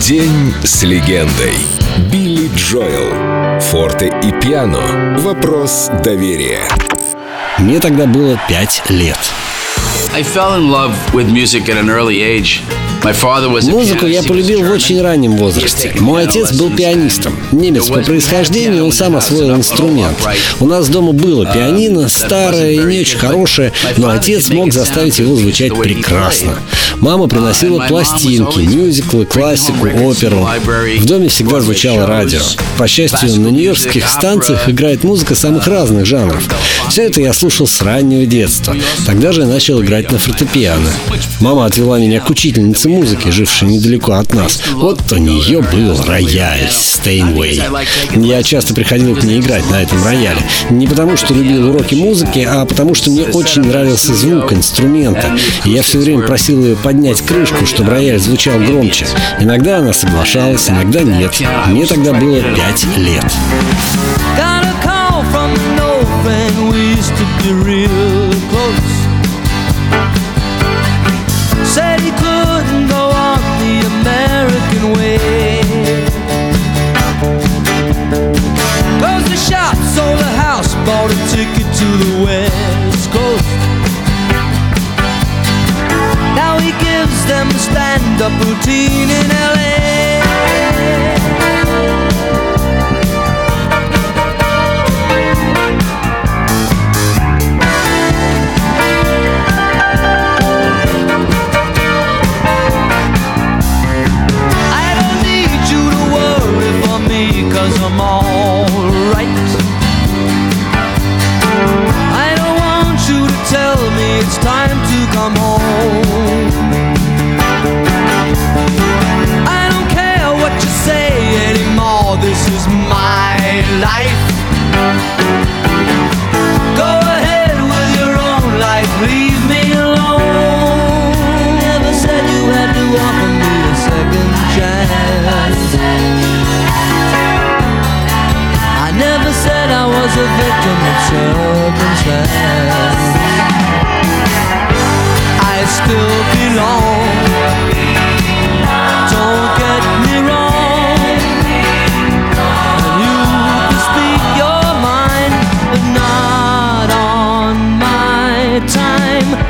День с легендой. Билли Джоэл. Форте и пиано. Вопрос доверия. Мне тогда было пять лет. Музыку я полюбил в очень раннем возрасте. Мой отец был пианистом. Немец по происхождению, он сам освоил инструмент. У нас дома было пианино, старое и не очень хорошее, но отец мог заставить его звучать прекрасно. Мама приносила пластинки, мюзиклы, классику, оперу. В доме всегда звучало радио. По счастью, на нью-йоркских станциях играет музыка самых разных жанров. Все это я слушал с раннего детства. Тогда же я начал играть на фортепиано. Мама отвела меня к учительнице музыки, жившей недалеко от нас. Вот у нее был рояль Стейнвей. Я часто приходил к ней играть на этом рояле. Не потому, что любил уроки музыки, а потому, что мне очень нравился звук инструмента. Я все время просил ее поднять крышку, чтобы рояль звучал громче. Иногда она соглашалась, иногда нет. Мне тогда было пять лет. Got a call from an old friend, we used to be real stand up in LA. Circumstance. I still belong. Don't get me wrong. You can speak your mind, but not on my time.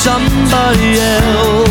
Somebody else.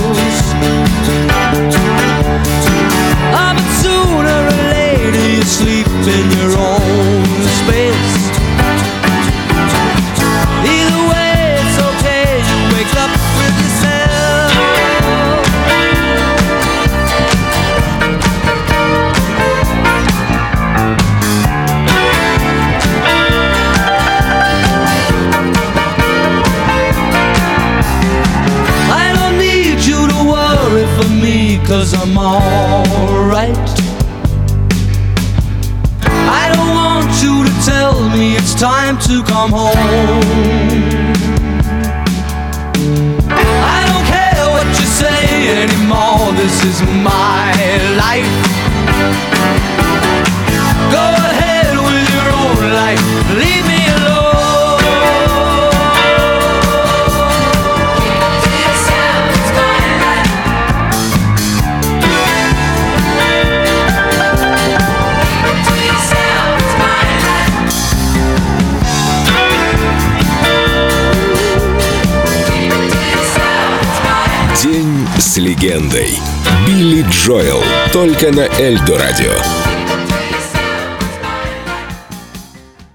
Cause I'm alright. I don't want you to tell me it's time to come home. I don't care what you say anymore, this is my life. С легендой. Билли Джоэл. Только на Эльдо радио.